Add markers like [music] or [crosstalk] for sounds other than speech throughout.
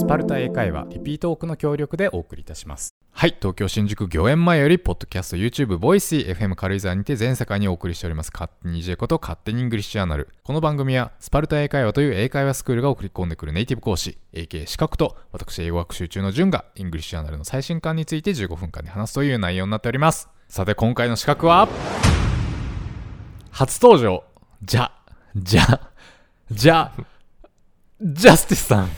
スパルタ英会話リピートークの協力でお送りいたします。はい東京新宿御苑前よりポッドキャスト YouTube Voicy FM 軽井沢にて全世界にお送りしております。勝手に J こと勝手にイングリッシュアナルこの番組はスパルタ英会話という英会話スクールが送り込んでくるネイティブ講師 AK 資格と私英語学習中の順が English Journal の最新刊について15分間で話すという内容になっております。さて今回の刺客は？初登場。じゃじゃじゃジャスティスさん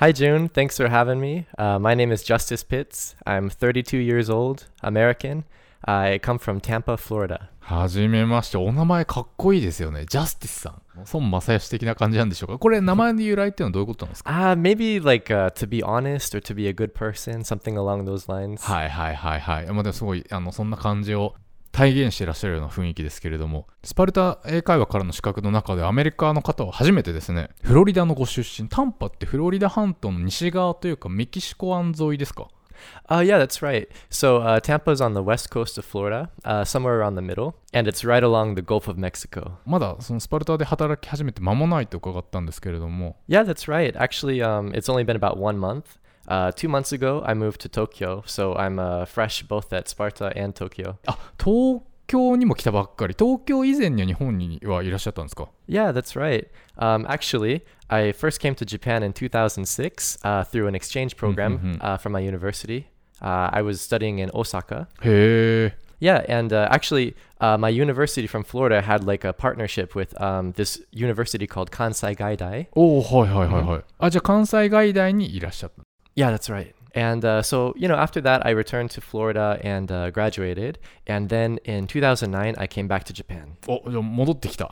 Hi, June. Thanks for having me. Uh, my name is Justice Pitts. I'm 32 years old, American. I come from Tampa, Florida. はじめまして、お名前かっこいいですよね。ジャスティスさん。孫正義的な感じなんでしょうかこれ、名前の由来っていうのはどういうことなんですか Uh, maybe like uh, to be honest or to be a good person, something along those lines. はいはいはいはい。まあでもすごい、あの、そんな感じを体現していらっしゃるような雰囲気ですけれども、スパルタ英会話からの資格の中でアメリカの方は初めてですね、フロリダのご出身、タンパってフロリダ半島の西側というかメキシコ湾沿いですか Uh, yeah, that's right. So uh, Tampa's on the west coast of Florida, uh, somewhere around the middle, and it's right along the Gulf of Mexico. まだそのスパルタで働き始めて間もないと伺ったんですけれども、Yeah, that's right. Actually, um, it's only been about one month. Uh, two months ago, I moved to Tokyo, so I'm uh, fresh both at Sparta and Tokyo. あ、東京にも来たばっかり、東京以前には日本にはいらっしゃったんですか Yeah, that's right. Um, actually, I first came to Japan in 2006 uh, through an exchange program uh, from my university. Uh, I was studying in Osaka. へえ。 Yeah, and uh, actually, uh, my university from Florida had like a partnership with um, this university called Kansai Gaidai. おおはいはいはいはい。あ、じゃあ関西外大にいらっしゃった。 yeah, that's right. And uh, so, you know, after that, I returned to Florida and uh, graduated. And then in 2009, I came back to Japan. Oh,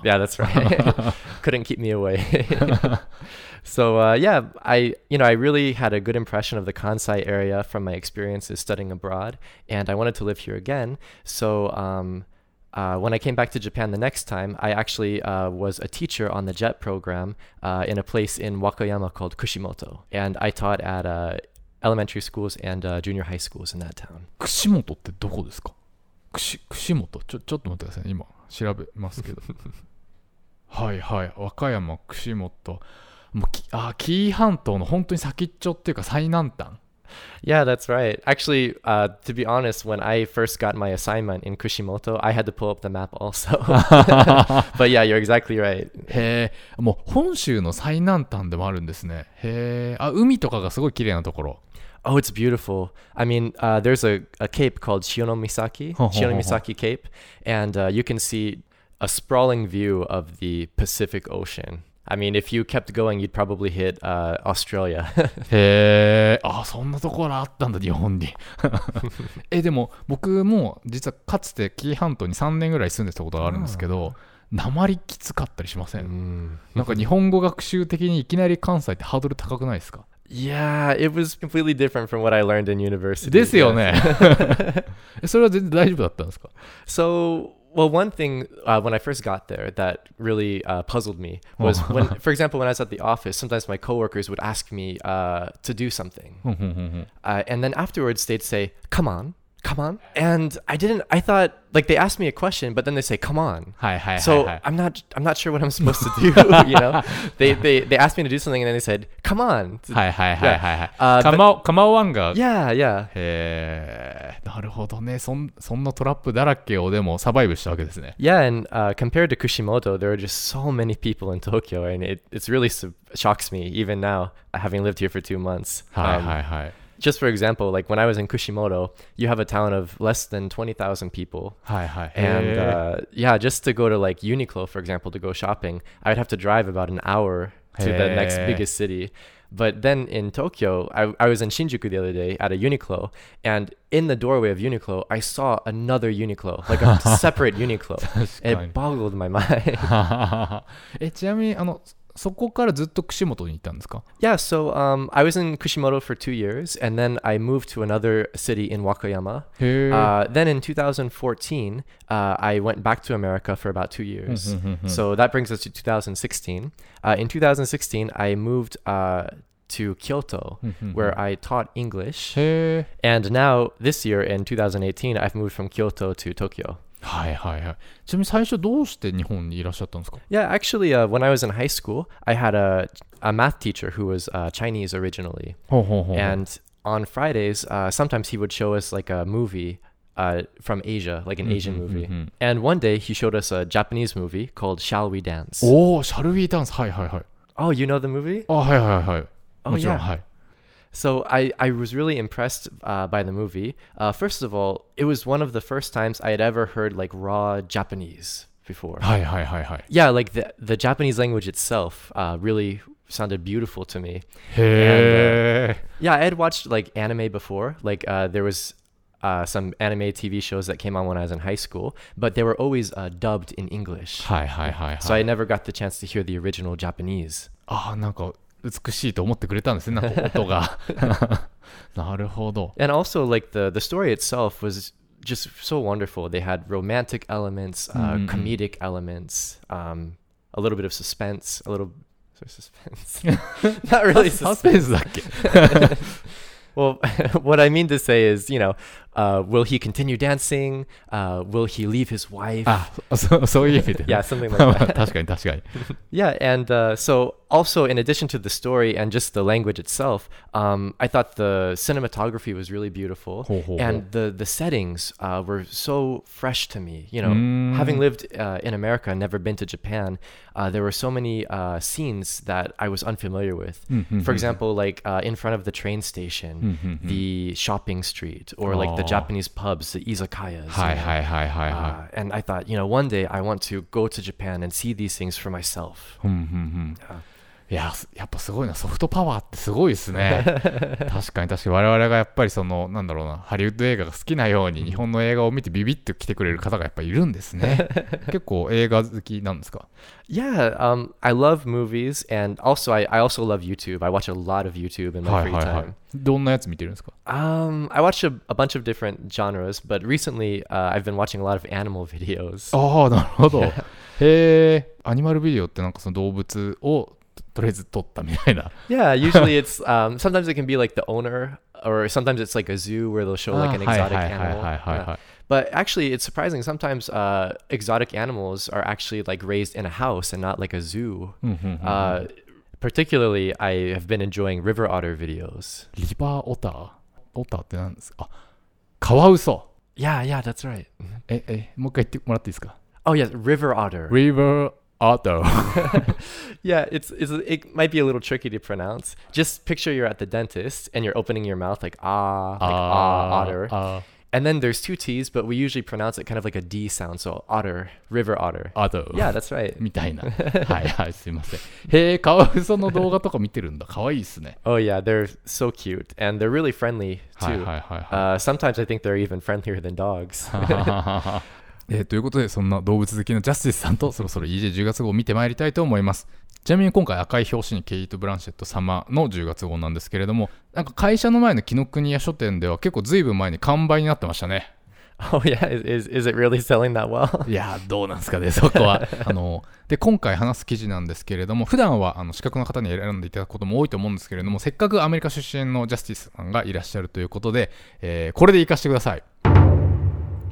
yeah, that's right. [laughs] Couldn't keep me away. [laughs] so, uh, yeah, I, you know, I really had a good impression of the Kansai area from my experiences studying abroad. And I wanted to live here again. So, um, uh, when I came back to Japan the next time, I actually uh, was a teacher on the JET program uh, in a place in Wakayama called Kushimoto. And I taught at uh, elementary schools and uh, junior high schools in that town. 串本ってどこですか串串本ちょちょっと待ってくださいね今調べますけどはいはい和歌山串本もうきあ紀伊半島の本当に先っちょっていうか最南端 [laughs] Yeah, that's right. Actually, uh, to be honest, when I first got my assignment in Kushimoto, I had to pull up the map also. [laughs] but yeah, you're exactly right. へえもう本州の最南端でもあるんですねへえあ海とかがすごい綺麗なところ Oh, it's beautiful. I mean, uh, there's a, a cape called Shionomisaki, Ho, ho, ho, ho. Shionomisaki Cape, and uh, you can see a sprawling view of the Pacific Ocean. I mean, if you kept going, you'd probably hit uh, Australia. [laughs] へえあそんなところあったんだ日本に [laughs] えでも僕も実はかつて紀伊半島に3年ぐらい住んでたことがあるんですけど鉛きつかったりしません、Mm. なんか日本語学習的にいきなり関西ってハードル高くないですか？Yeah, it was completely different from what I learned in university. ですよ.ね [laughs] えそれは全然大丈夫だったんですか？So, well, one thing uh, when I first got there that really uh, puzzled me oh. was when, [laughs] for example, when I was at the office, sometimes my coworkers would ask me uh, to do something, mm-hmm, mm-hmm. Uh, and then afterwards they'd say, "Come on," Come on, and I didn't. I thought like they asked me a question, but then they say, "Come on." はいはいはい、 So はい、 I'm not. I'm not sure what I'm supposed to do. [laughs] [laughs] you know, they, they they asked me to do something, and then they said, "Come on." はいはいはいはいはいあーかまおかまおワンが Yeah, yeah. へえなるほどねそんそんなトラップだらけをでもサバイブしたわけですね Yeah, and uh, compared to Kushimoto, there are just so many people in Tokyo, and it it's really su- shocks me even now, having lived here for two months. はい Um, はいはい Just for example, like when I was in Kushimoto, you have a town of less than twenty thousand people, はいはい and へー uh, yeah, just to go to like Uniqlo, for example, to go shopping, I would have to drive about an hour to the next Hey. biggest city. But then in Tokyo, I, I was in Shinjuku the other day at a Uniqlo, and in the doorway of Uniqlo, I saw another Uniqlo, like a [laughs] separate Uniqlo. 確かに It boggled my [laughs] mind. [laughs] えちなみにあの そこからずっと串本に行ったんですか Yeah, so um, I was in Kushimoto for two years, and then I moved to another city in Wakayama. へえ。 Uh, then in 2014, uh, I went back to America for about two years. So that brings us to 2016. Uh, in 2016, I moved uh, to Kyoto, where I taught English. へえ。 And now, this year in 2018, I've moved from Kyoto to Tokyo. はいはいはい。ちなみに最初どうして日本にいらっしゃったんですか Yeah, actually, uh, when I was in high school, I had a, a math teacher who was uh, Chinese originally. ほうほうほう。 And on Fridays, uh, sometimes he would show us like a movie uh, from Asia, like an Asian movie. And one day he showed us a Japanese movie called Shall We Dance? おお、シャルウィーダンス。はいはいはい。 Oh, you know the movie? あ、はいはいはい。 Oh, もちろん、 yeah. はい。 So I, I was really impressed uh, by the movie. Uh, first of all, it was one of the first times I had ever heard like raw Japanese before. はいはいはいはい。 Yeah, like the, the Japanese language itself uh, really sounded beautiful to me. へえ。 Yeah, I had watched like anime before. Like uh, there was uh, some anime TV shows that came on when I was in high school, but they were always uh, dubbed in English. はいはいはい So は I い。 never got the chance to hear the original Japanese. ああ、なんか 美しいと思ってくれたんですね、なんか音が。なるほど。 And [laughs] also, like the the story itself was just so wonderful. They had romantic elements, uh, Mhm. comedic elements, um, a little bit of suspense, a little sorry, suspense. [laughs] Not really サ suspense. スペンスだっけ [laughs] Well, what I mean to say is, you know, uh, will he continue dancing? Uh, will he leave his wife? [laughs] あ、そそういう意味で。 [laughs] Yeah, something like まあ that. 確[laughs] かに確かに。 Yeah, and uh, so also in addition to the story and just the language itself, um, I thought the cinematography was really beautiful, ほうほうほう and the the settings uh, were so fresh to me. You know, Mm. having lived uh, in America and never been to Japan, uh, there were so many uh, scenes that I was unfamiliar with. Mhm, For mhm. example, like uh, in front of the train station, Mhm, mhm. the shopping street, or like the the Japanese pubs, the izakayas. Hi, hi, hi, hi, hi. Uh, and I thought, you know, one day I want to go to Japan and see these things for myself. Hmm, hmm, hmm. Yeah. いや、すやっぱすごいな。ソフトパワーってすごいですね。確かに確かに我々がやっぱりその、なんだろうな、ハリウッド映画が好きなように日本の映画を見てビビッと来てくれる方がやっぱいるんですね。結構映画好きなんですか Yeah, um, I love movies, and also I, I also love YouTube. I watch a lot of YouTube in は my い free はいは time. い。どんなやつ見てるんですか Um, I watch a, a bunch of different genres, but recently uh, I've been watching a lot of animal videos. ああ、なるほど。へえ、アニマルビデオってなんかその動物をとりあえず取ったみたいな。Yeah, usually [laughs] it's um, sometimes it can be like the owner, or sometimes it's like a zoo where they'll show like ah, an exotic animal. But actually, it's surprising. Sometimes uh, exotic animals are actually like raised in a house and not like a zoo. Mm-hmm, mm-hmm. Uh, particularly, I have been enjoying river otter videos. River otter, otter って何ですか？あ、カワウソ。Yeah, ah, yeah, that's right. Mm-hmm. Eh, eh, え、え、もう一回言ってもらっていいですか？Oh yes, river otter. River Otter。 [laughs] [laughs] Yeah, it's, it's it might be a little tricky to pronounce. Just picture you're at the dentist and you're opening your mouth like ah, like ah, otter. あ And then there's two T's, but we usually pronounce it kind of like a D sound. So otter, river otter. あと、 Yeah, that's right. み[laughs] たいな。はいはい、すいません。へえ、カワウソの動画とか見てるんだ。かわいいっすね。 Oh yeah, they're so cute and they're really friendly はい too. はいはいはい。 Uh, sometimes I think they're even friendlier than dogs. えーということで、そんな動物好きのジャスティスさんとそろそろ EJ10 月号を見てまいりたいと思います。ちなみに今回赤い表紙にケイト・ブランシェット様の10月号なんですけれども、なんか会社の前の紀ノ国屋書店では結構ずいぶん前に完売になってましたね。[laughs] oh yeah, is, is it really selling that well? [laughs] いやー、どうなんですかね、そこは。[laughs] あので今回話す記事なんですけれども、普段はあの資格の方に選んでいただくことも多いと思うんですけれども、せっかくアメリカ出身のジャスティスさんがいらっしゃるということで、えーこれで活かしてください。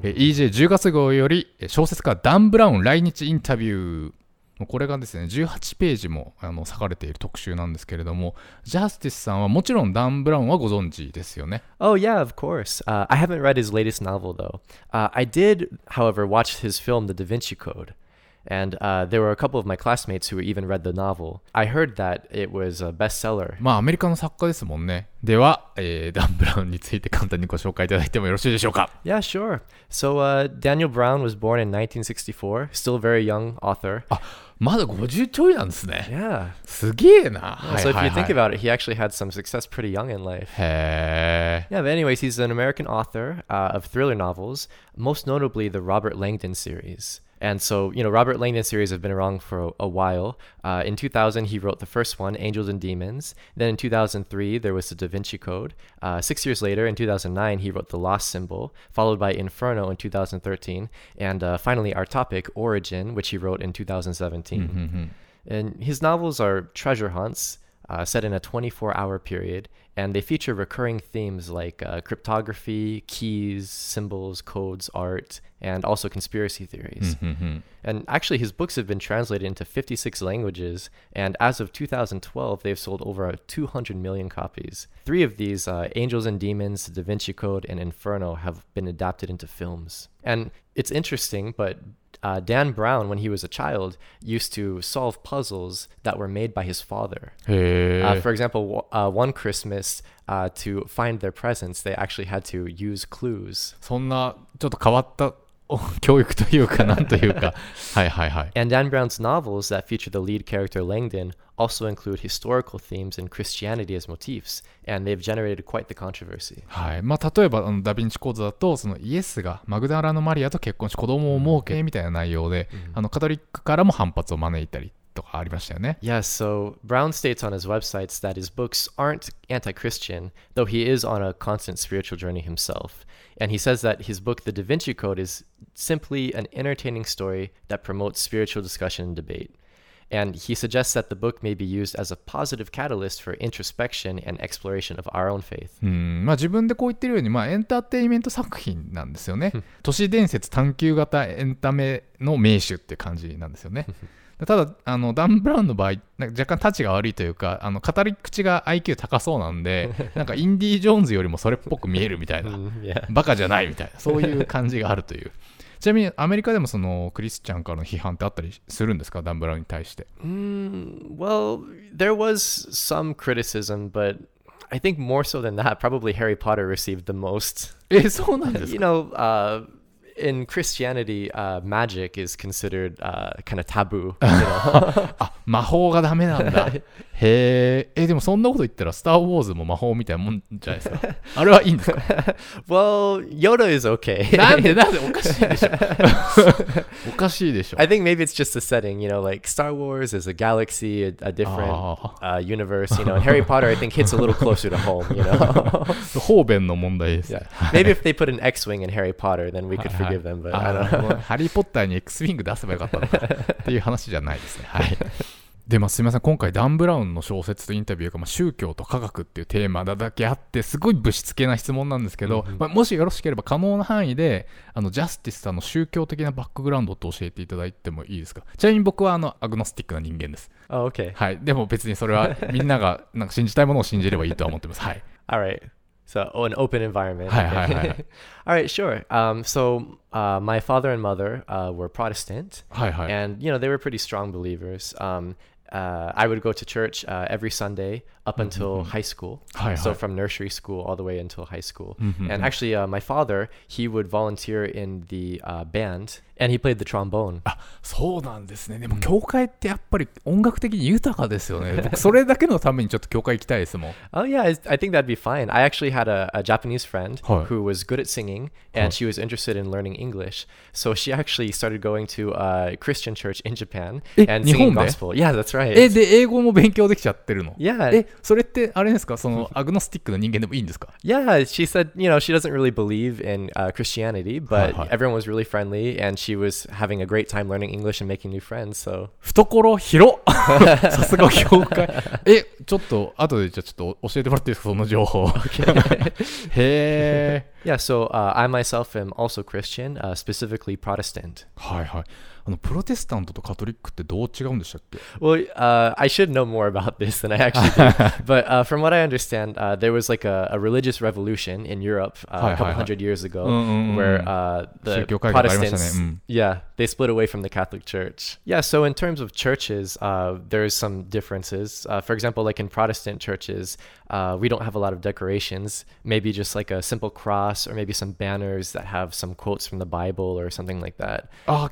EJ10 月号より小説家ダン・ブラウン来日インタビュー。これがですね、18ページもあの割かれている特集なんですけれども、ジャスティスさんはもちろんダン・ブラウンはご存知ですよね。Oh yeah, of course. Uh, I haven't read his latest novel though. Uh, I did, however, watch his film, The Da Vinci Code. And uh, there were a couple of my classmates who even read the novel. I heard that it was a bestseller. まあアメリカの作家ですもんね。では、えーダン・ブラウンについて簡単にご紹介いただいてもよろしいでしょうか。 Yeah, sure. So uh, Daniel Brown was born in 1964, still a very young author. まだ50ちょいなんですね。 Yeah. すげえな。 Yeah, so if you think about it, he actually had some success pretty young in life. へえ。 Yeah, but anyways, he's an American author uh, of thriller novels, most notably the Robert Langdon series. And so, you know, Robert Langdon series have been around for a, a while. Uh, in 2000, he wrote the first one, Angels and Demons. Then in 2003, there was the Da Vinci Code. Uh, six years later, in 2009, he wrote The Lost Symbol, followed by Inferno in 2013, and uh, finally, our topic, Origin, which he wrote in 2017. Mm-hmm. And his novels are treasure hunts uh, set in a 24 hour period, and they feature recurring themes like uh, cryptography, keys, symbols, codes, art, and also conspiracy theories. Mm-hmm. And actually, his books have been translated into 56 languages, and as of 2012, they've sold over 200 million copies. Three of these, uh, Angels and Demons, Da Vinci Code, and Inferno, have been adapted into films. And it's interesting, but uh, Dan Brown, when he was a child, used to solve puzzles that were made by his father. へ Uh, え for example, w- uh, one Christmas, uh, to find their presents, they actually had to use clues. そんなちょっと変わったお 教育というかなんというかはいはいはい And Dan Brown's novels that feature the lead character Langdon also include historical themes and Christianity as motifs, and they've generated quite the controversy. はいまあ、例えばあのダ・ヴィンチコードだとそのイエスがマグダラのマリアと結婚し子供を設けみたいな内容で、あのカトリックからも反発を招いたりとかありましたよね。 Yes, so Brown states on his websites that his books aren't anti Christian, though he is on a constant spiritual journey himself. And he says that his book, The Da Vinci Code, is simply an entertaining story that promotes spiritual discussion and debate. And he suggests that the book may be used as a positive catalyst for introspection and exploration of our own faith. うんまあ、自分でこう言ってるように、まあ、エンターテインメント作品なんですよね。都市伝説探求型エンタメの名手って感じなんですよね。 [laughs] [laughs] ただあのダン・ブラウンの場合なんか若干タチが悪いというかあの語り口が IQ 高そうなんで [laughs] なんかインディ・ージョーンズよりもそれっぽく見えるみたいな Mm. バカじゃないみたいなそういう感じがあるという [laughs] ちなみにアメリカでもそのクリスチャンからの批判ってあったりするんですか？ダン・ブラウンに対して Mm, well, there was some criticism, but I think more so than that, probably Harry Potter received the most. [laughs] えそうなんです You か know, uh, in Christianity, uh, magic is considered uh, kind of taboo. You [laughs] know? [laughs] あ魔法がダメなんだへええでもそんなこと言ったら「スター・ウォーズ」も魔法みたいなもんじゃないですかあれはいいんですか [laughs] well, Yoda is okay. なんでなんでおかしいでしょおかしいでしょ I think maybe it's just the setting, you know, like Star Wars is a galaxy, a, a different Oh. uh, universe, you know, and Harry Potter, I think, hits a little closer to home, you know? 方便の問題です、 yeah. Maybe if they put an X Wing in Harry Potter, then we could forgive them, but I [laughs] あ don't ー know. ハリー・ポッターに X ウィング出せばよかったのかっていう話じゃないですね。はい。で、まあ、すみません、今回、ダン・ブラウンの小説とインタビューが、まあ、宗教と科学っていうテーマだだけあって、すごい物質系な質問なんですけど、まあ、もしよろしければ可能な範囲で、あのジャスティスさんの宗教的なバックグラウンドって教えていただいてもいいですか？ちなみに僕はあのアグノスティックな人間です。Oh, okay. はい。でも別にそれはみんながなんか信じたいものを信じればいいとは思ってます。はい。All right. So oh, an open environment. Okay. hi, hi, hi. [laughs] All right, sure. Um, so uh, my father and mother uh, were Protestant. Hi, hi. And you know they were pretty strong believers. Um, uh, I would go to church uh, every Sunday up until high school. Hi, So hi. from nursery school all the way until high school. Mhm, And mhm. actually, uh, my father he would volunteer in the uh, band, and he played the trombone. あ[laughs] そうなんですね。でも、教会ってやっぱり音楽的に豊かですよね。僕、それだけのためにちょっと教会行きたいですもん。 Oh yeah, I, I think that'd be fine. I actually had a, a Japanese friend Hi. who was good at singing, and she was interested in learning English. So she actually started going to a Christian church in Japan Eh, and singing 日本で？ gospel. Yeah, that's right. え、で、英語も勉強できちゃってるの yeah, え、 それってあれですかそのアグノスティックの人間でもいいんですか yeah. She said, you know, she doesn't really believe in uh, Christianity, but Hi, hi. everyone was really friendly, and she was having a great time learning English and making new friends. So 懐広っさすが教会。え、ちょっと、後でじゃあちょっと教えてもらっていいですかその情報。へー。yeah, so uh, I myself am also Christian, uh, specifically Protestant. はいはい。あの、プロテスタントとカトリックってどう違うんでしたっけ Well, uh, I should know more about this than I actually do. [laughs] but uh, from what I understand, uh, there was like a, a, religious revolution in Europe uh, a couple hundred years ago, where uh, the Protestants, yeah, they split away from the Catholic Church. Yeah, so in terms of churches, uh, there's some differences. Uh, for example, like in Protestant churches, uh, we don't have a lot of decorations, maybe just like a simple cross or maybe some banners that have some quotes from the Bible or something like that. Ah,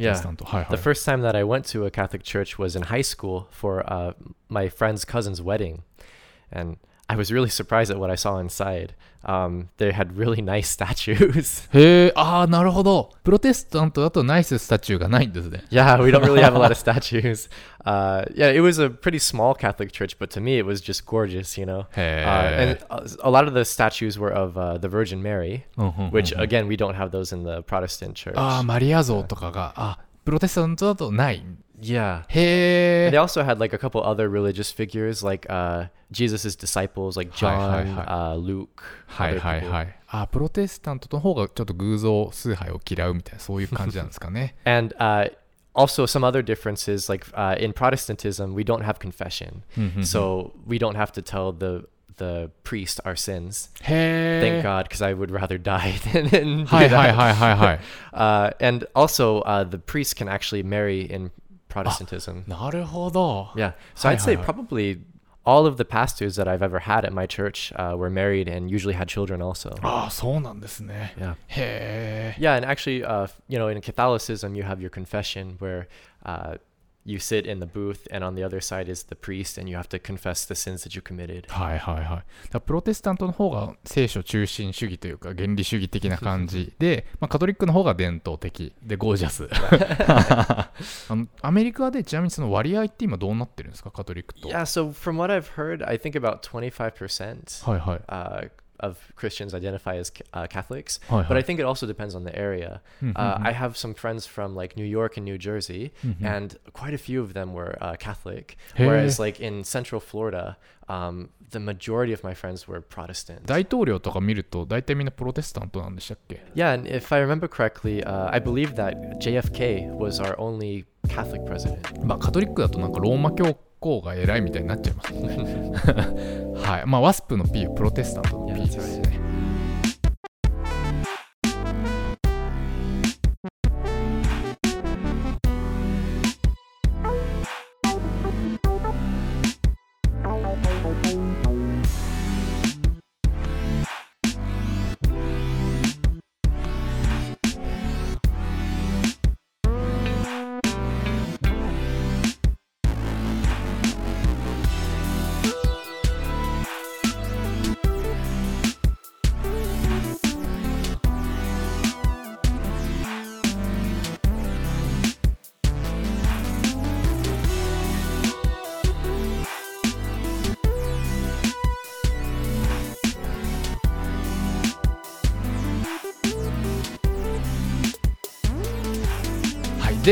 yeah. The first time that I went to a Catholic church was in high school for uh, my friend's cousin's wedding. And I was really surprised at what I saw inside Um, they had really nice [laughs] statues. [laughs] へえ、ああ、なるほど。プロテスタントだとナイススタチューがないんですね。 yeah, we don't really have a lot of statues. [laughs] Uh, yeah, it was a pretty small Catholic church, but to me it was just gorgeous, you know. へ Uh, え and。a a lot of the statues were of uh, the Virgin Mary, うんうんうんうん which again we don't have those in the Protestant church. ああ、マリア像とかが、あ、プロテスタントだとない。 yeah. へ And they え。 also had like a couple other religious figures, like uh, Jesus' disciples, like Hi, hi, John, hi. uh, Luke. はい other はい people. はい。あ、プロテスタントの方がちょっと偶像崇拝を嫌うみたいな、そういう感じなんですかね。 And [laughs] uh, also some other differences, like uh, in Protestantism, we don't have confession, うんうんうん so we don't have to tell the the priest our sins. へ Thank え。 God, because I would rather die [laughs] than, than do はいはい that. はいはいはい。 Uh, [laughs] and also, uh, the priest can actually marry in Protestantism. なるほど。 Yeah. So Hi, I'd say hi, hi. probably all of the pastors that I've ever had at my church uh, were married and usually had children also. ああ、そうなんですね。 Yeah. へえ。 Yeah, and actually, uh, you know, in Catholicism, you have your confession where uh, you sit in the booth, and on the other side is the priest, and you have to confess the sins that you committed. はいはいはい。だプロテスタントの方が聖書中心主義というか原理主義的な感じで、まあ、カトリックの方が伝統的でゴージャスあのアメリカでちなみにその割合って今どうなってるんですかカトリックと Yeah, so from what I've heard, I think about 25%はいはい uh, of Christians identify as uh, Catholics. はい But は I い think it also depends on the area. うんうんうん Uh, I have some friends from like New York and New Jersey, うんうん and quite a few of them were uh, Catholic. Hey. Whereas, like in Central Florida, um, the majority of my friends were Protestant. 大統領とか見ると大体みんなプロテスタントなんでしたっけ Yeah, and if I remember correctly, uh, I believe that JFK was our only Catholic president. まあカトリックだとなんかローマ教 皇が偉いみたいになっちゃいますもんね。[laughs] はい。まあワスプの P はプロテスタントの P ですね。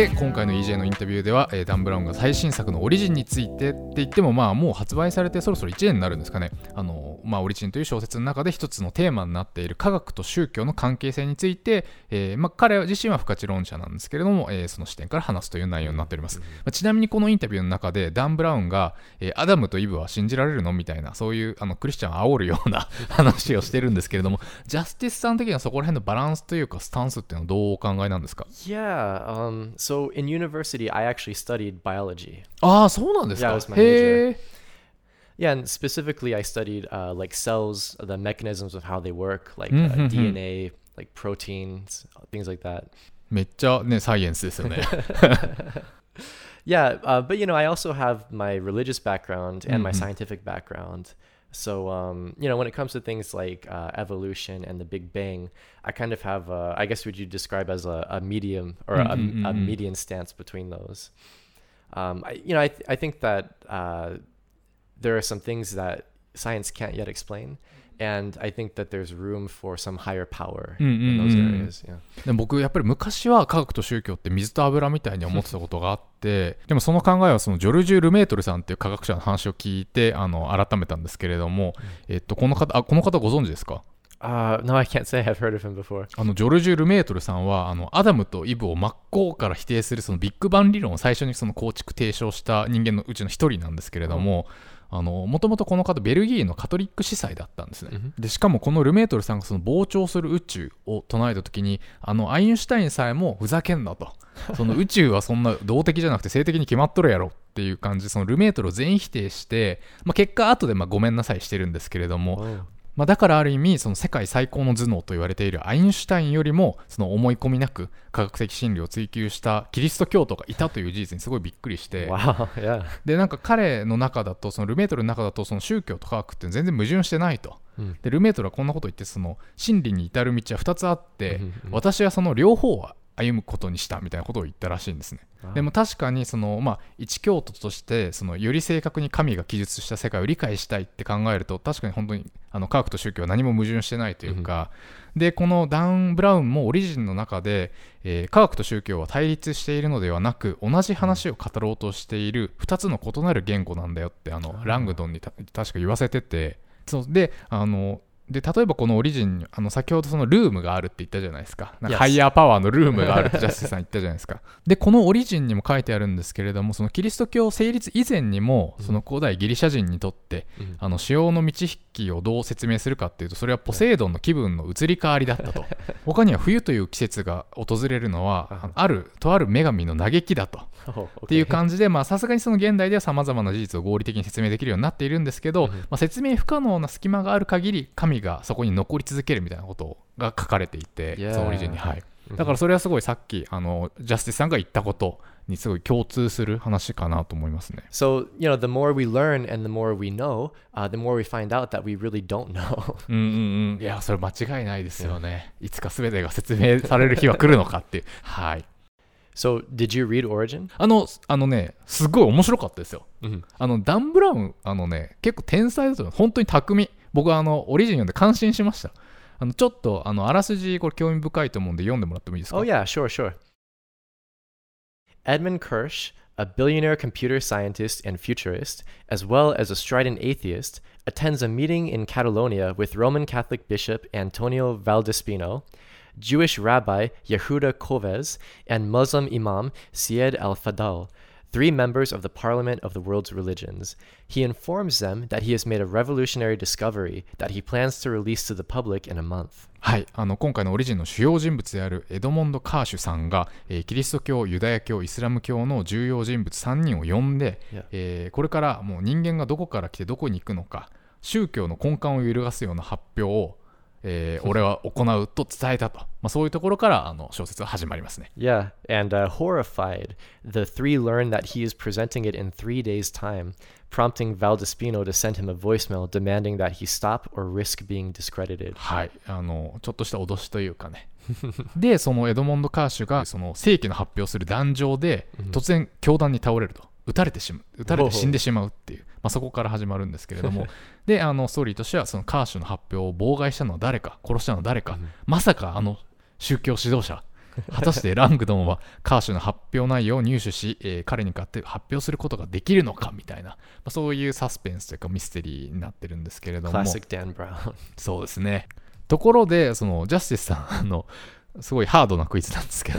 で今回の EJ のインタビューでは、えーダン・ブラウンが最新作のオリジンについてって言ってもまあもう発売されてそろそろ1年になるんですかね。あの、まあ、オリジンという小説の中で一つのテーマになっている科学と宗教の関係性について、えーまあ、彼自身は不可知論者なんですけれども、えーその視点から話すという内容になっております、まあちなみにこのインタビューの中でダン・ブラウンが、えーアダムとイブは信じられるのみたいなそういうあのクリスチャンを煽るような [laughs] 話をしてるんですけれどもジャスティスさん的にはそこら辺のバランスというかスタンスっていうのはどうお考えなんですか？Yeah. Um, so in university, I actually studied biology. ああそうなんですか？Yeah, Yeah, and specifically, I studied uh, like cells, the mechanisms of how they work, like Mhm, uh, mhm. DNA, like proteins, things like that. めっちゃねサイエンスですよね Yeah, [laughs] uh, but you know, I also have my religious background and my Mhm. scientific background. So, um, you know, when it comes to things like uh, evolution and the Big Bang, I kind of have, a, I guess, would you describe as a, a medium or a, Mhm, a mhm. median stance between those? Um, I, you know, I, th- I think that uh, there are some things that science can't yet explain. And I think that there's room for some higher power in those areas. Yeah. 僕やっぱり昔は科学と宗教って水と油みたいに思ってたことがあって [laughs] でもその考えはそのジョルジュ・ルメートルさんっていう科学者の話を聞いてあの改めたんですけれども、えっと、この方あこの方ご存知ですか？Uh, no, I can't say I've heard of him before. あのジョルジュ・ルメートルさんはあのアダムとイブを真っ向から否定するそのビッグバン理論を最初にその構築提唱した人間のうちの一人なんですけれどももともとこの方ベルギーのカトリック司祭だったんですね、Mhm. でしかもこのルメートルさんがその膨張する宇宙を唱えた時にあのアインシュタインさえもふざけんなと [laughs] その宇宙はそんな動的じゃなくて性的に決まっとるやろっていう感じでそのルメートルを全否定して、まあ、結果後でまあごめんなさいしてるんですけれども、Oh. まあ、だからある意味その世界最高の頭脳と言われているアインシュタインよりもその思い込みなく科学的真理を追求したキリスト教徒がいたという事実にすごいびっくりして. [laughs] でなんか彼の中だとそのルメートルの中だとその宗教と科学って全然矛盾してないと。うんでルメートルはこんなこと言ってその真理に至る道は2つあって、私はその両方は歩むことにしたみたいなことを言ったらしいんですね。でも確かにその、まあ、一教徒としてそのより正確に神が記述した世界を理解したいって考えると確かに本当にあの科学と宗教は何も矛盾してないというか、でこのダウン・ブラウンもオリジンの中で、えー科学と宗教は対立しているのではなく同じ話を語ろうとしている2つの異なる言語なんだよってあのラングドンにた確か言わせてて。そう。であので例えばこのオリジンにあの先ほどそのルームがあるって言ったじゃないですか.ハイヤーパワーのルームがあるってジャスティさん言ったじゃないですか。でこのオリジンにも書いてあるんですけれどもそのキリスト教成立以前にもうんその古代ギリシャ人にとってうん。あの潮の満ち引きをどう説明するかっていうとそれはポセイドンの気分の移り変わりだったと。[laughs] 他には冬という季節が訪れるのはあるとある女神の嘆きだと。Oh, っていう.感じでまあさすがにその現代ではさまざまな事実を合理的に説明できるようになっているんですけど、うん。まあ、説明不可能な隙間がある限り神がそこに残り続けるみたいなことが書かれていて Yeah. そのオリジンにはい。うん。だからそれはすごいさっきあのジャスティスさんが言ったことにすごい共通する話かなと思いますね。So, you know, the more we learn and the more we know, uh, the more we find out that we really don't know. [laughs] うんうんうん。いやそれ間違いないですよね。いつか全てが説明される日は来るのかっていう。はい So, did you read Origin? あのあのねすごい面白かったですよ Mhm. あのダン・ブラウン、あのね、結構天才だと思う。本当に巧み。僕はあのオリジン読んで感心しました。あのちょっとあのあらすじ、これ興味深いと思うんで読んでもらってもいいですか Oh, yeah, sure, sure. Edmund Kirsch, a billionaire computer scientist and futurist, as well as a strident atheist, attends a meeting in Catalonia with Roman Catholic Bishop Antonio Valdespino, Jewish Rabbi Yehuda Koves, and Muslim Imam Syed al Fadal, three members of the Parliament of the World's Religions. He informs them that he has made a revolutionary discovery that he plans to release to the public in a month. はい、あの今回のオリジンの主要人物であるエドモンド・カーシュさんが、えーキリスト教、ユダヤ教、イスラム教の重要人物3人を呼んで、 Yeah. えーこれからもう人間がどこから来てどこに行くのか、宗教の根幹を揺るがすような発表を、 えー俺は行うと伝えたと、まあ、そういうところからあの小説は始まりますね。Yeah, and uh, horrified, the three learn that he is presenting it in three days' time, prompting Valdespino to send him a voicemail demanding that he stop or risk being discredited. はい、あのちょっとした脅しというかねでそのエドモンド・カーシュがその世紀の発表する壇上でうん突然教団に倒れると撃たれてしまう撃たれて死んでしまうっていう、まあ、そこから始まるんですけれども。[laughs] であのストーリーとしてはそのカーシュの発表を妨害したのは誰か殺したのは誰か、うん。まさかあの宗教指導者 [laughs] 果たしてラングドンはカーシュの発表内容を入手し、えー彼に勝って発表することができるのかみたいな、まあ、そういうサスペンスというかミステリーになってるんですけれども.そうですね。ところで、そのジャスティスさん、あのすごいハードなクイズなんですけど、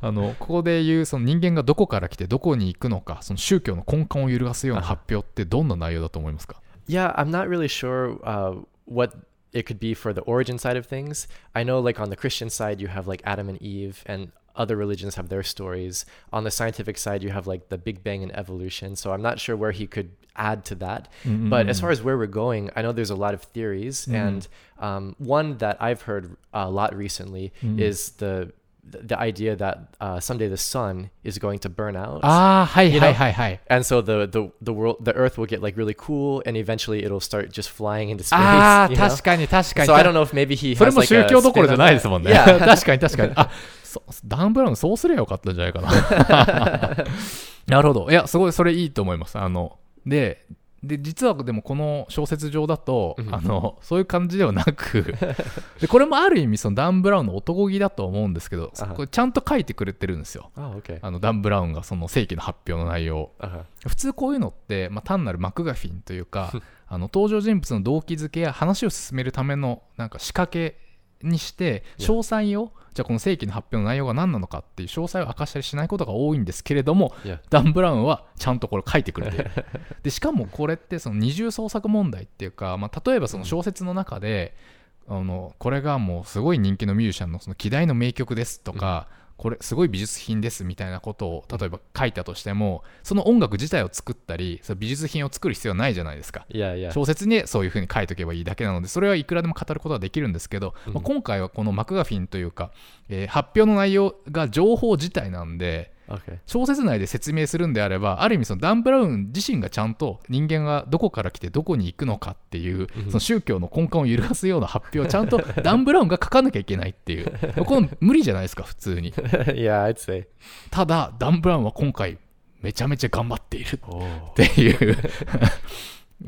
あのここで言うその人間がどこから来てどこに行くのか、その宗教の根幹を揺るがすような発表ってどんな内容だと思いますか Yeah, I'm not really sure uh, what it could be for the origin side of things. I know, like, on the Christian side, you have, like, Adam and Eve, and other religions have their stories. On the scientific side, you have, like, the Big Bang and evolution. So I'm not sure where he could add to that. But as far as where we're going, I know there's a lot of theories, and um, one that I've heard a lot recently is the the idea that uh, someday the sun is going to burn out. ああ、はいyou はい know? はいはい。 And so the, the the world the Earth will get like really cool, and eventually it'll start just flying into space. ああ、 you know? 確かに確かに。 So I don't know if maybe he それ has も like 宗 a 教どころ spin じゃ on ない that. ですもんね。 Yeah. 確かに確かに。あ[laughs] [laughs] そ ダン・ブラウンそうすればよかったんじゃないかな。[laughs] なるほど。いや、すごい、それいいと思います。あの、で、で実はでもこの小説上だと、うんあのそういう感じではなくでこれもある意味そのダン・ブラウンの男気だと思うんですけどこれちゃんと書いてくれてるんですよ Oh. あのダン・ブラウンがその正規の発表の内容を Uh-huh. 普通こういうのって、まあ、単なるマクガフィンというか [laughs] あの登場人物の動機づけや話を進めるためのなんか仕掛けにして詳細をじゃあこの正規の発表の内容が何なのかっていう詳細を明かしたりしないことが多いんですけれども.ダン・ブラウンはちゃんとこれ書いてくれて。る [laughs] でしかもこれってその二重創作問題っていうか、まあ、例えばその小説の中で、あのこれがもうすごい人気のミュージシャンのその希代の名曲ですとか、これすごい美術品ですみたいなことを例えば書いたとしてもその音楽自体を作ったりその美術品を作る必要はないじゃないですか.小説にそういうふうに書いとけばいいだけなのでそれはいくらでも語ることはできるんですけど、まあ、今回はこのマクガフィンというか、えー発表の内容が情報自体なんで.小説内で説明するんであればある意味そのダン・ブラウン自身がちゃんと人間がどこから来てどこに行くのかっていうその宗教の根幹を揺るがすような発表をちゃんと [laughs] ダン・ブラウンが書かなきゃいけないっていう。この無理じゃないですか普通に。[laughs] Yeah, I'd say. ただダン・ブラウンは今回めちゃめちゃ頑張っている。[laughs] Oh. っていう。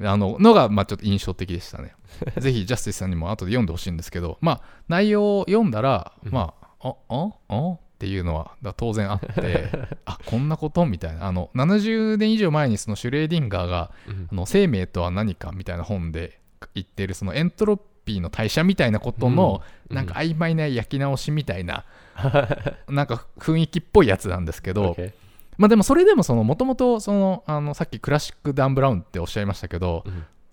あののが、まあ、ちょっと印象的でしたね。ぜひ、ジャスティスさんにも後で読んでほしいんですけど、まあ、内容を読んだら、まあ、あ、あ、あ？っていうのはだ当然あって、[laughs] あ、こんなこと？みたいな。あの、70年以上前にそのシュレーディンガーが、あの生命とは何かみたいな本で言ってる、そのエントロピーの代謝みたいなことの、なんか曖昧な焼き直しみたいな、なんか雰囲気っぽいやつなんですけど.まあでもそれでもそのもともとさっきクラシック・ダン・ブラウンっておっしゃいましたけど、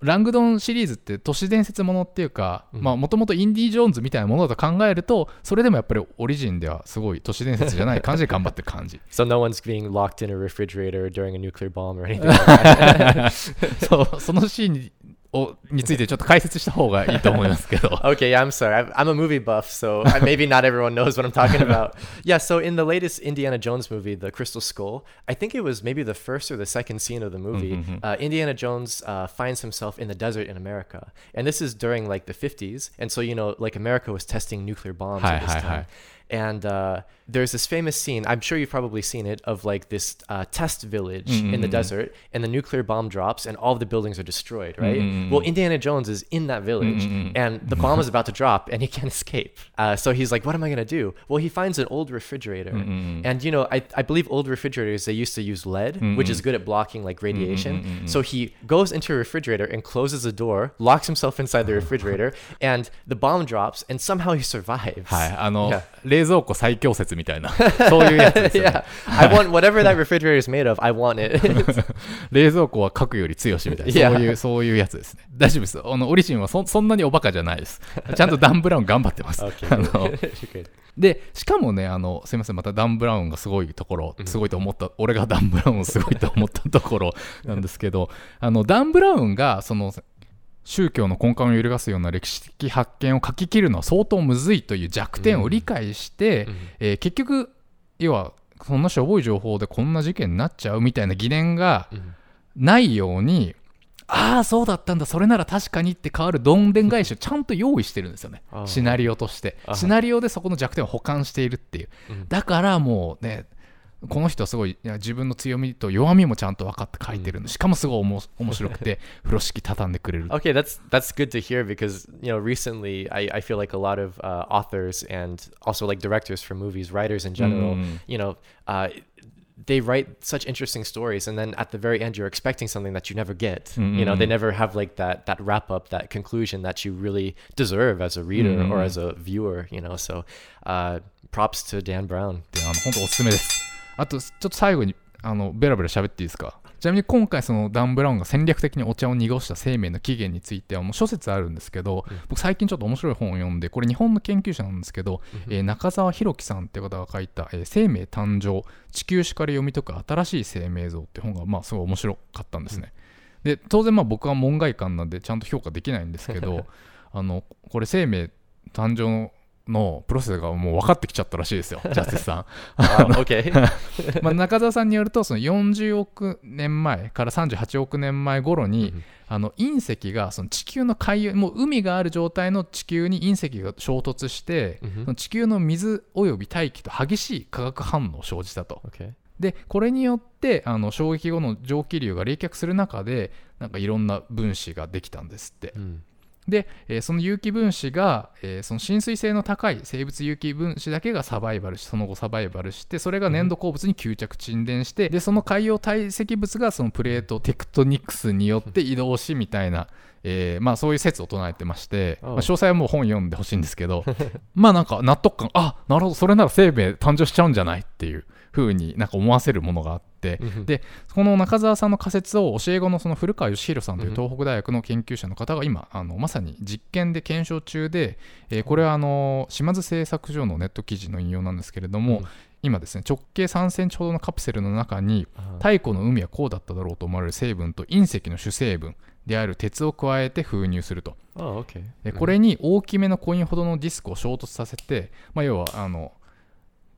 ラングドンシリーズって都市伝説ものっていうかまあもともとインディ・ジョーンズみたいなものだと考えるとそれでもやっぱりオリジンではすごい都市伝説じゃない感じで頑張ってる感じ [laughs] So no one's being locked in a refrigerator during a nuclear bomb or anything [laughs] like that. [laughs] そうそのシーンにをについてちょっと解説した方がいいと思いますけど okay, yeah, [laughs] I'm sorry. I'm, I'm a movie buff, so I- maybe not everyone knows what I'm talking [laughs] about. Yeah, so in the latest Indiana Jones movie, The Crystal Skull, I think it was maybe the first or the second scene of the movie. Uh, Indiana Jones uh, finds himself in the desert in America, and this is during like the 50s, and so you know, like America was testing nuclear bombs Hi, at this hi, time. hi. And uh, there's this famous scene. I'm sure you've probably seen it of like this uh, test village in the desert, and the nuclear bomb drops, and all of the buildings are destroyed. Right. Well, Indiana Jones is in that village, and the bomb is about to [laughs] drop, and he can't escape. Uh, so he's like, "What am I gonna do?" Well, he finds an old refrigerator, and you know, I, I believe old refrigerators they used to use lead, which is good at blocking like radiation. So he goes into a refrigerator and closes the door, locks himself inside the [laughs] refrigerator, and the bomb drops, and somehow he survives. はいあの Yeah. 冷蔵庫最強説みたいな [laughs] そういうやつですよね [laughs] yeah, I want whatever that refrigerator is made of. I want it. [laughs] 冷蔵庫は核より強しみたいな.そういう、そういうやつですね。大丈夫です。あの、オリジンはそそんなにおバカじゃないです。ちゃんとダン・ブラウン頑張ってます。okay, あの.で、しかもね、あの、すいません、またダン・ブラウンがすごいところ、すごいと思った、俺がダン・ブラウンをすごいと思ったところなんですけど、あの、ダン・ブラウンが、その、宗教の根幹を揺るがすような歴史的発見を書き切るのは相当むずいという弱点を理解して、えー結局、要は、そんなしょぼい情報でこんな事件になっちゃうみたいな疑念がないように、ああ、そうだったんだ、それなら確かにって変わるどんでん返しをちゃんと用意してるんですよね。シナリオとして。あシナリオでそこの弱点を補完しているっていう。だからもうね、この人はすごいいや自分の強みと弱みもちゃんと分かって書いてるんで、しかもすごいおも面白くて、風呂敷畳んでくれる。Okay, that's that's good to hear because you know recently I, I feel like a lot of uh, authors and also like directors for movies, writers in general, you know, uh, they write such interesting stories and then at the very end you're expecting something that you never get. You know, they never have like that that wrap up, that conclusion that you really deserve as a reader or as a viewer. You know, so uh, props to Dan Brown. 本当おすすめです。あと、ちょっと最後にあのベラベラ喋っていいですか？ちなみに今回そのダン・ブラウンが戦略的にお茶を濁した生命の起源についてはもう諸説あるんですけど、僕最近ちょっと面白い本を読んでこれ日本の研究者なんですけど、えー中澤弘樹さんって方が書いた、えー生命誕生地球史から読み解く新しい生命像」って本がまあすごい面白かったんですね。で当然まあ僕は門外漢なんでちゃんと評価できないんですけど [laughs] あのこれ生命誕生のプロセスがもう分かってきちゃったらしいですよ [laughs] ジャスティスさん。Okay. [laughs] まあ中澤さんによるとその40億年前から38億年前頃に、あの隕石がその地球の海洋もう海がある状態の地球に隕石が衝突して、その地球の水および大気と激しい化学反応を生じたと。okay. でこれによってあの衝撃後の蒸気流が冷却する中でなんかいろんな分子ができたんですって。Mm. で、えーその有機分子が、えーその浸水性の高い生物有機分子だけがサバイバルしその後サバイバルしてそれが粘土鉱物に吸着沈殿してでその海洋堆積物がそのプレートテクトニクスによって移動しみたいな、ええーまあ、そういう説を唱えてまして、まあ、お詳細はもう本読んでほしいんですけど [laughs] まあなんか納得感あなるほどそれなら生命誕生しちゃうんじゃないっていう風になんか思わせるものがあって、でこの中澤さんの仮説を教え子のその古川義弘さんという東北大学の研究者の方が今あのまさに実験で検証中で、えーこれはあの島津製作所のネット記事の引用なんですけれども、うん。今ですね直径3センチほどのカプセルの中に太古の海はこうだっただろうと思われる成分と隕石の主成分である鉄を加えて封入すると Oh, okay. でこれに大きめのコインほどのディスクを衝突させて、まあ、要はあの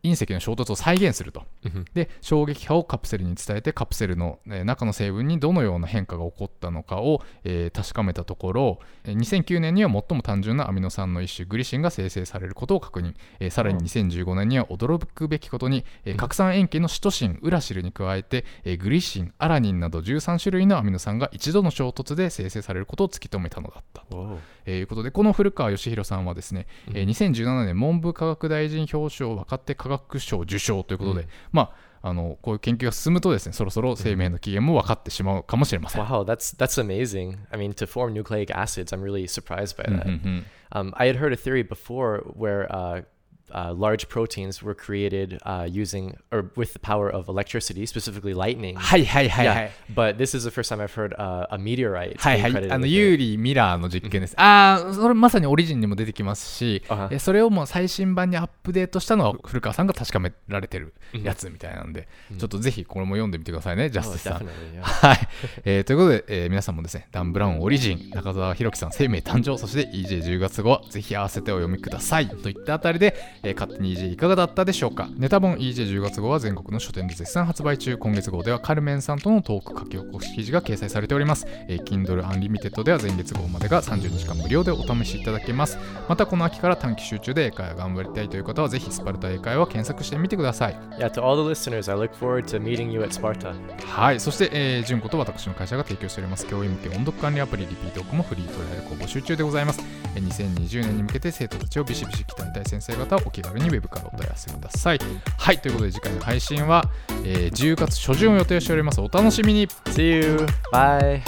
隕石の衝突を再現すると Mhm. で衝撃波をカプセルに伝えてカプセルの、えー中の成分にどのような変化が起こったのかを、えー確かめたところ、えー2009年には最も単純なアミノ酸の一種グリシンが生成されることを確認、えーさらに2015年には驚くべきことに、えー核酸塩基のシトシンウラシルに加えて、えーグリシンアラニンなど13種類のアミノ酸が一度の衝突で生成されることを突き止めたのだった。Whoa. えーいうことでこの古川義弘さんはですね、えー2017年文部科学大臣表彰若手科学賞受賞ということで、まああのこういう研究が進むとですねそろそろ生命の起源も分かってしまうかもしれません。Wow, that's that's amazing. I mean, to form nucleic acids, I'm really surprised by うん that. うん Um, I had heard a theory before where uh, uh, large proteins were created uh, using or with the power of electricity, specifically lightning. はいはいはいは yeah, い。but this is the first time I've heard uh, a meteorite. はいはい、あのユー.リー・ミラーの実験です。ああ、それまさにオリジンにも出てきますし、あはえそれをもう最新版にアップデートしたのは古川さんが確かめられてるやつみたいなんで、ちょっとぜひこれも読んでみてくださいね、ジャス Oh, ティスさん。はい、えーということで、えー皆さんもですね、ダン・ブラウンオリジン、中澤弘樹さん、生命誕生、そして EJ10 月号、ぜひ合わせてお読みください。といったあたりで、えー勝手に EJ いかがだったでしょうか？ネタ本 EJ10 月号は全国の書店で絶賛発売中、今月号ではカルメンさんとのトーク書き起こし記事が掲載されております。えー Kindle Unlimited では前月号までが30日間無料でお試しいただけます。またこの秋から短期集中で英会話頑張りたいという方は、ぜひスパルタ英会話を検索してみてください。yeah, to all the listeners, I look forward to meeting you at Sparta. はい、そして、えー、純子と私の会社が提供しております教員向け音読管理アプリリピートークもフリートライアル公募集中でございます。えー2020年に向けて生徒たちをビシビシ鍛えたい先生方はお気軽にウェブからお問い合わせください。はい、ということで次回の配信は、えー10月初旬を予定しております。お楽しみに See you. Bye.